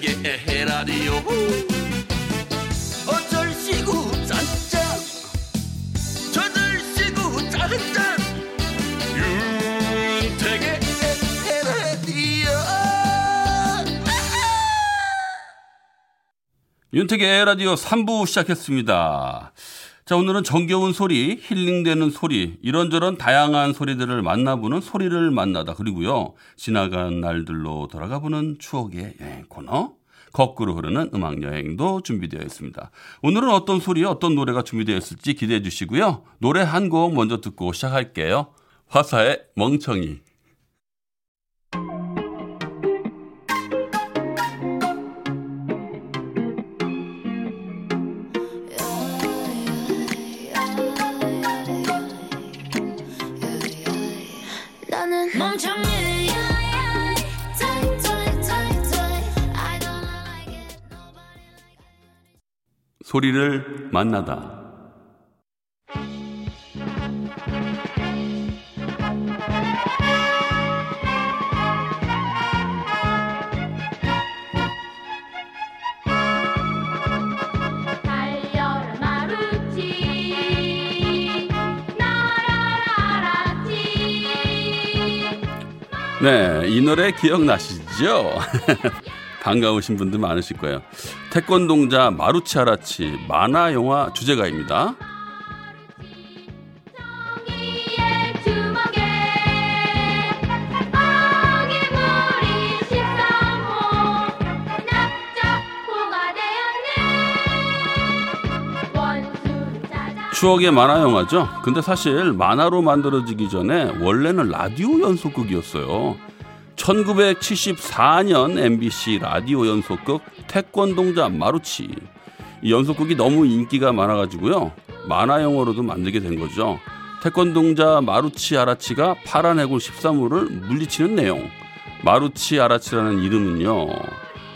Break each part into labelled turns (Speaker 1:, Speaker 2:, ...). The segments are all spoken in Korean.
Speaker 1: 윤택의 에헤라디오. 어쩔 시구 짠짠. 저들 시구 짠짠. 윤택의 에헤라디오.
Speaker 2: 윤택의 라디오 3부 시작했습니다. 자, 오늘은 정겨운 소리, 힐링되는 소리, 이런저런 다양한 소리들을 만나보는 소리를 만나다. 그리고요, 지나간 날들로 돌아가보는 추억의 여행 코너. 거꾸로 흐르는 음악 여행도 준비되어 있습니다. 오늘은 어떤 소리, 어떤 노래가 준비되어 있을지 기대해 주시고요. 노래 한 곡 먼저 듣고 시작할게요. 화사의 멍청이. 소리를 만나다. 네, 이 노래 기억나시죠? 반가우신 분들 많으실 거예요. 태권동자 마루치 아라치 만화 영화 주제가입니다.
Speaker 3: 정의의 주먹에 어기물이 13호 납작고가 되었네 원수를 찾아
Speaker 2: 추억의 만화 영화죠. 근데 사실 만화로 만들어지기 전에 원래는 라디오 연속극이었어요. 1974년 MBC 라디오 연속극 태권동자 마루치. 이 연속극이 너무 인기가 많아가지고요. 만화 영화로도 만들게 된 거죠. 태권동자 마루치 아라치가 파란 해골 13호를 물리치는 내용. 마루치 아라치라는 이름은요.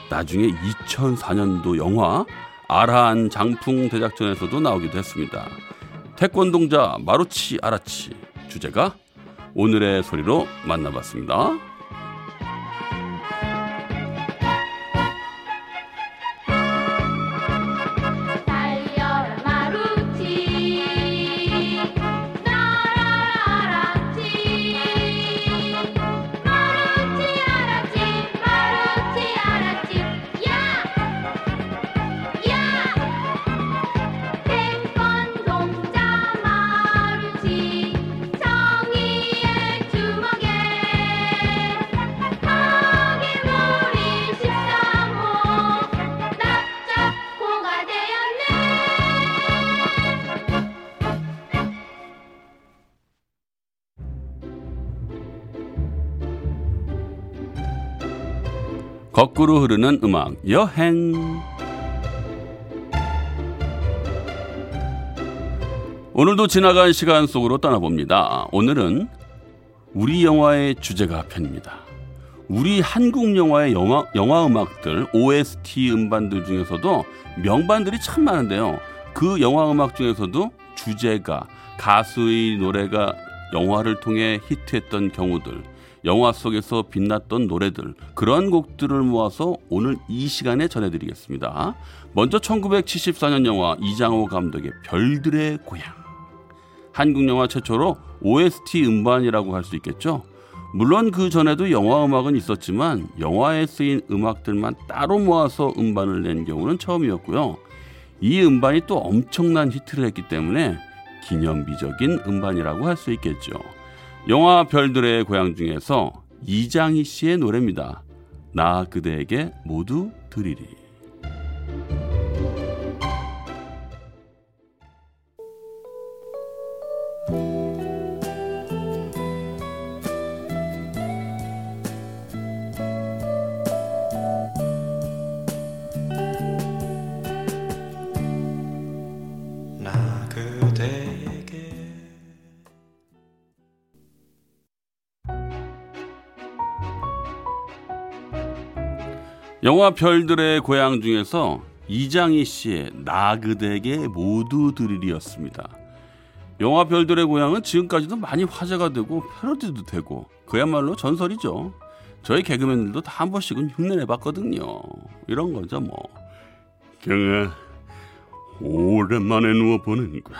Speaker 2: 나중에 2004년도 영화 아라한 장풍 대작전에서도 나오기도 했습니다. 태권동자 마루치 아라치 주제가 오늘의 소리로 만나봤습니다. 거꾸로 흐르는 음악 여행 오늘도 지나간 시간 속으로 떠나봅니다. 오늘은 우리 영화의 주제가 편입니다. 우리 한국 영화의 영화, 영화 음악들 OST 음반들 중에서도 명반들이 참 많은데요. 그 영화 음악 중에서도 주제가 가수의 노래가 영화를 통해 히트했던 경우들 영화 속에서 빛났던 노래들 그런 곡들을 모아서 오늘 이 시간에 전해드리겠습니다. 먼저 1974년 영화 이장호 감독의 별들의 고향 한국 영화 최초로 OST 음반이라고 할 수 있겠죠. 물론 그 전에도 영화 음악은 있었지만 영화에 쓰인 음악들만 따로 모아서 음반을 낸 경우는 처음이었고요. 이 음반이 또 엄청난 히트를 했기 때문에 기념비적인 음반이라고 할 수 있겠죠. 영화 별들의 고향 중에서 이장희 씨의 노래입니다. 나 그대에게 모두 드리리. 영화 별들의 고향 중에서 이장희 씨의 나 그대에게 모두 드리리였습니다. 영화 별들의 고향은 지금까지도 많이 화제가 되고 패러디도 되고 그야말로 전설이죠. 저희 개그맨들도 다 한 번씩은 흉내내 봤거든요. 이런 거죠, 뭐. 경아, 오랜만에 누워보는 거.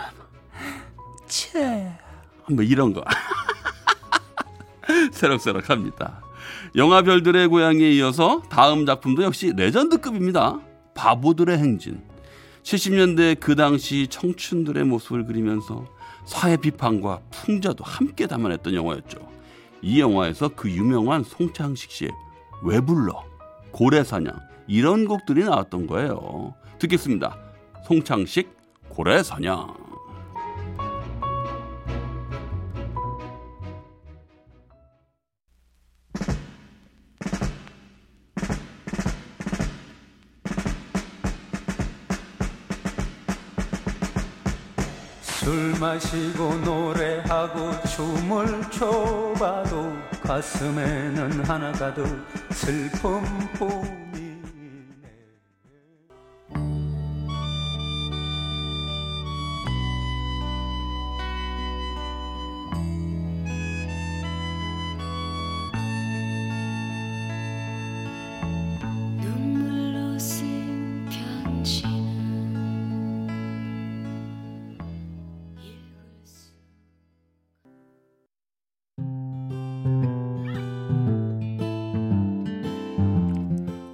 Speaker 2: 채. 뭐 이런 거. 새록새록합니다. 영화 별들의 고향에 이어서 다음 작품도 역시 레전드급입니다. 바보들의 행진. 70년대 그 당시 청춘들의 모습을 그리면서 사회 비판과 풍자도 함께 담아냈던 영화였죠. 이 영화에서 그 유명한 송창식 씨의 왜 불러, 고래사냥 이런 곡들이 나왔던 거예요. 듣겠습니다. 송창식 고래사냥.
Speaker 4: 마시고 노래하고 춤을 춰봐도 가슴에는 하나 가득 슬픔뿐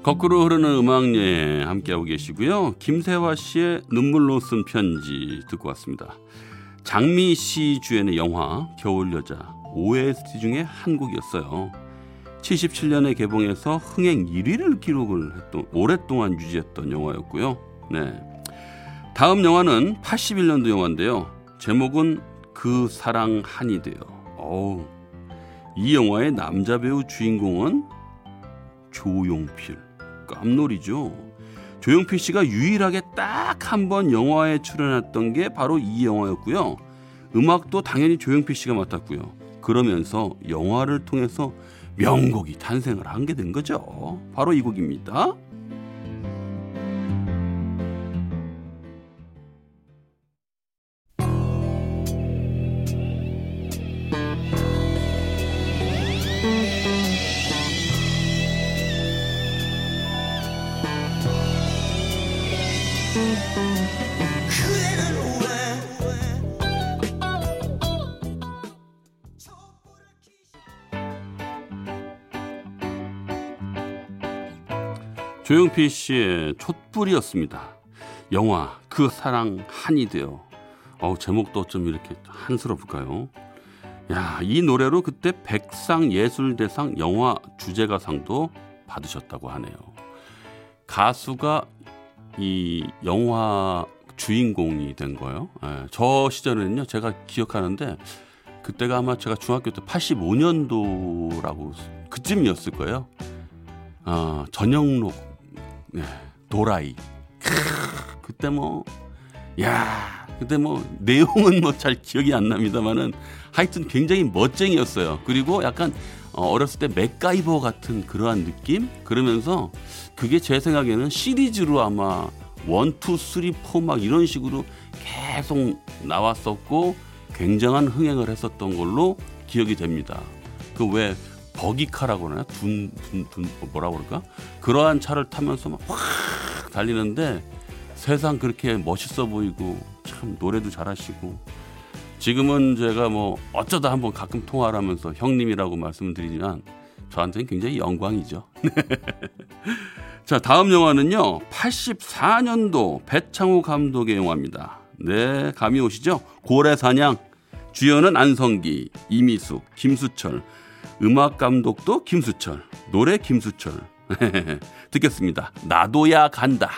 Speaker 2: 거꾸로 흐르는 음악 여행 함께하고 계시고요. 김세화 씨의 눈물로 쓴 편지 듣고 왔습니다. 장미 씨 주연의 영화 겨울 여자 OST 중에 한 곡이었어요. 77년에 개봉해서 흥행 1위를 기록을 했던 오랫동안 유지했던 영화였고요. 네. 다음 영화는 81년도 영화인데요. 제목은 그 사랑 한이 돼요. 어우. 이 영화의 남자 배우 주인공은 조용필. 깜놀이죠. 조용필 씨가 유일하게 딱 한 번 영화에 출연했던 게 바로 이 영화였고요. 음악도 당연히 조용필 씨가 맡았고요. 그러면서 영화를 통해서 명곡이 탄생을 한 게 된 거죠. 바로 이 곡입니다.
Speaker 1: 그대
Speaker 2: 조용필 씨의 촛불이었습니다. 영화 그 사랑 한이 되어. 어우 제목도 좀 이렇게 한스럽을까요? 야, 이 노래로 그때 백상 예술대상 영화 주제가상도 받으셨다고 하네요. 가수가 이 영화 주인공이 된 거예요. 예, 저 시절에는요, 제가 기억하는데 그때가 아마 제가 중학교 때 85년도라고 그쯤이었을 거예요. 어, 전영록, 네, 도라이. 크, 그때 뭐, 야, 그때 뭐 내용은 뭐 잘 기억이 안 납니다만은 하여튼 굉장히 멋쟁이였어요. 그리고 약간 어, 어렸을 때 맥가이버 같은 그러한 느낌? 그러면서 그게 제 생각에는 시리즈로 아마 one, two, three, four 막 이런 식으로 계속 나왔었고 굉장한 흥행을 했었던 걸로 기억이 됩니다. 그 왜 버기카라고 그러나 둔, 둔, 둔 뭐라고 그럴까? 그러한 차를 타면서 막 확 달리는데 세상 그렇게 멋있어 보이고 참 노래도 잘하시고 지금은 제가 뭐 어쩌다 한번 가끔 통화를 하면서 형님이라고 말씀을 드리지만 저한테는 굉장히 영광이죠. 자, 다음 영화는요. 84년도 배창호 감독의 영화입니다. 네, 감이 오시죠? 고래사냥. 주연은 안성기, 이미숙, 김수철. 음악 감독도 김수철. 노래 김수철. 듣겠습니다. 나도야 간다.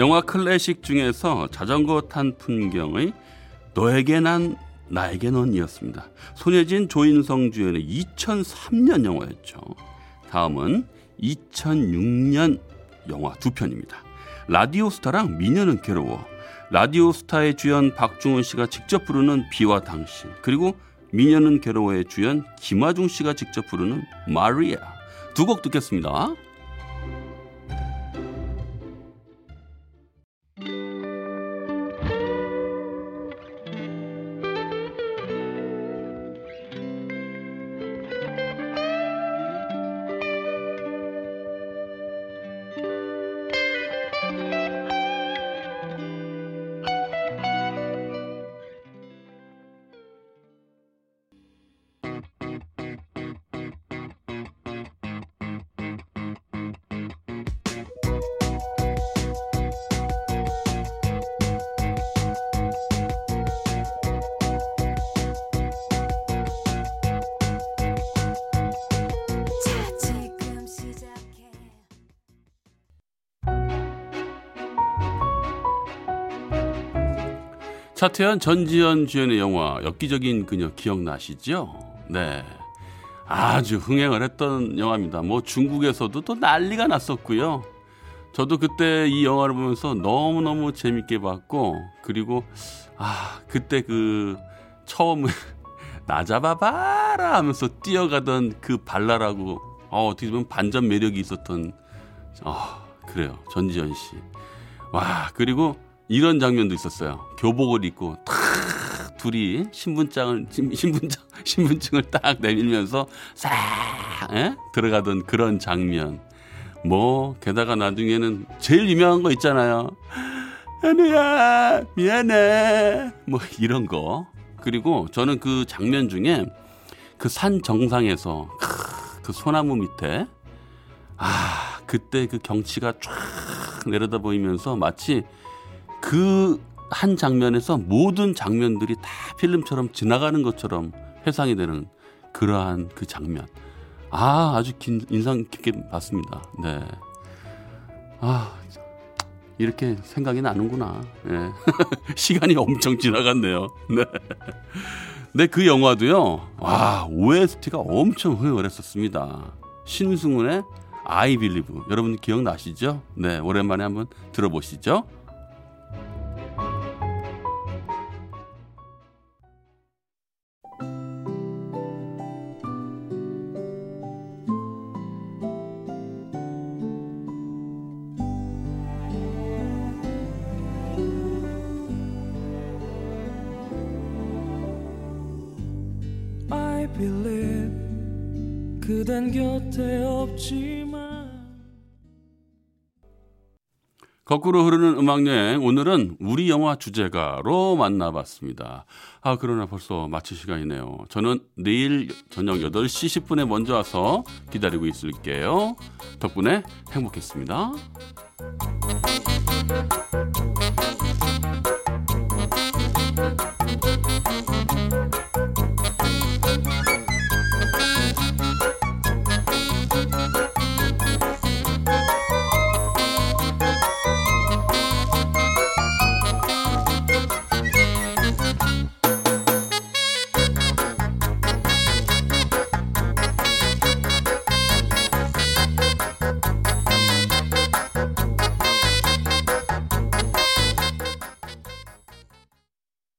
Speaker 2: 영화 클래식 중에서 자전거 탄 풍경의 너에게 난 나에게 넌이었습니다. 손예진 조인성 주연의 2003년 영화였죠. 다음은 2006년 영화 두 편입니다. 라디오스타랑 미녀는 괴로워. 라디오스타의 주연 박중훈 씨가 직접 부르는 비와 당신 그리고 미녀는 괴로워의 주연 김아중 씨가 직접 부르는 마리아 두 곡 듣겠습니다. 차태현 전지현 주연의 영화 엽기적인 그녀 기억나시죠? 네. 아주 흥행을 했던 영화입니다. 뭐 중국에서도 또 난리가 났었고요. 저도 그때 이 영화를 보면서 너무너무 재밌게 봤고 그리고 아 그때 그 처음 나 잡아봐라 하면서 뛰어가던 그 발랄하고 어, 어떻게 보면 반전 매력이 있었던 아 그래요 전지현 씨. 와 그리고 이런 장면도 있었어요. 교복을 입고 탁 둘이 신분장을 신- 신분장 신분증을 딱 내밀면서 싹 예? 들어가던 그런 장면. 뭐 게다가 나중에는 제일 유명한 거 있잖아요. 현우야 미안해 뭐 이런 거 그리고 저는 그 장면 중에 그 산 정상에서 크, 그 소나무 밑에 아 그때 그 경치가 쫙 내려다 보이면서 마치 그 한 장면에서 모든 장면들이 다 필름처럼 지나가는 것처럼 회상이 되는 그러한 그 장면. 아, 아주 긴, 인상 깊게 봤습니다. 네. 아, 이렇게 생각이 나는구나. 예. 시간이 엄청 지나갔네요. 네. 네, 그 영화도요, 와, OST가 엄청 흥행을 했었습니다. 신승훈의 I Believe. 여러분 기억나시죠? 네, 오랜만에 한번 들어보시죠.
Speaker 5: 그댄 곁에 없지만
Speaker 2: 거꾸로 흐르는 음악 여행 오늘은 우리 영화 주제가로 만나봤습니다. 아 그러나 벌써 마칠 시간이네요. 저는 내일 저녁 8시 10분에 먼저 와서 기다리고 있을게요. 덕분에 행복했습니다.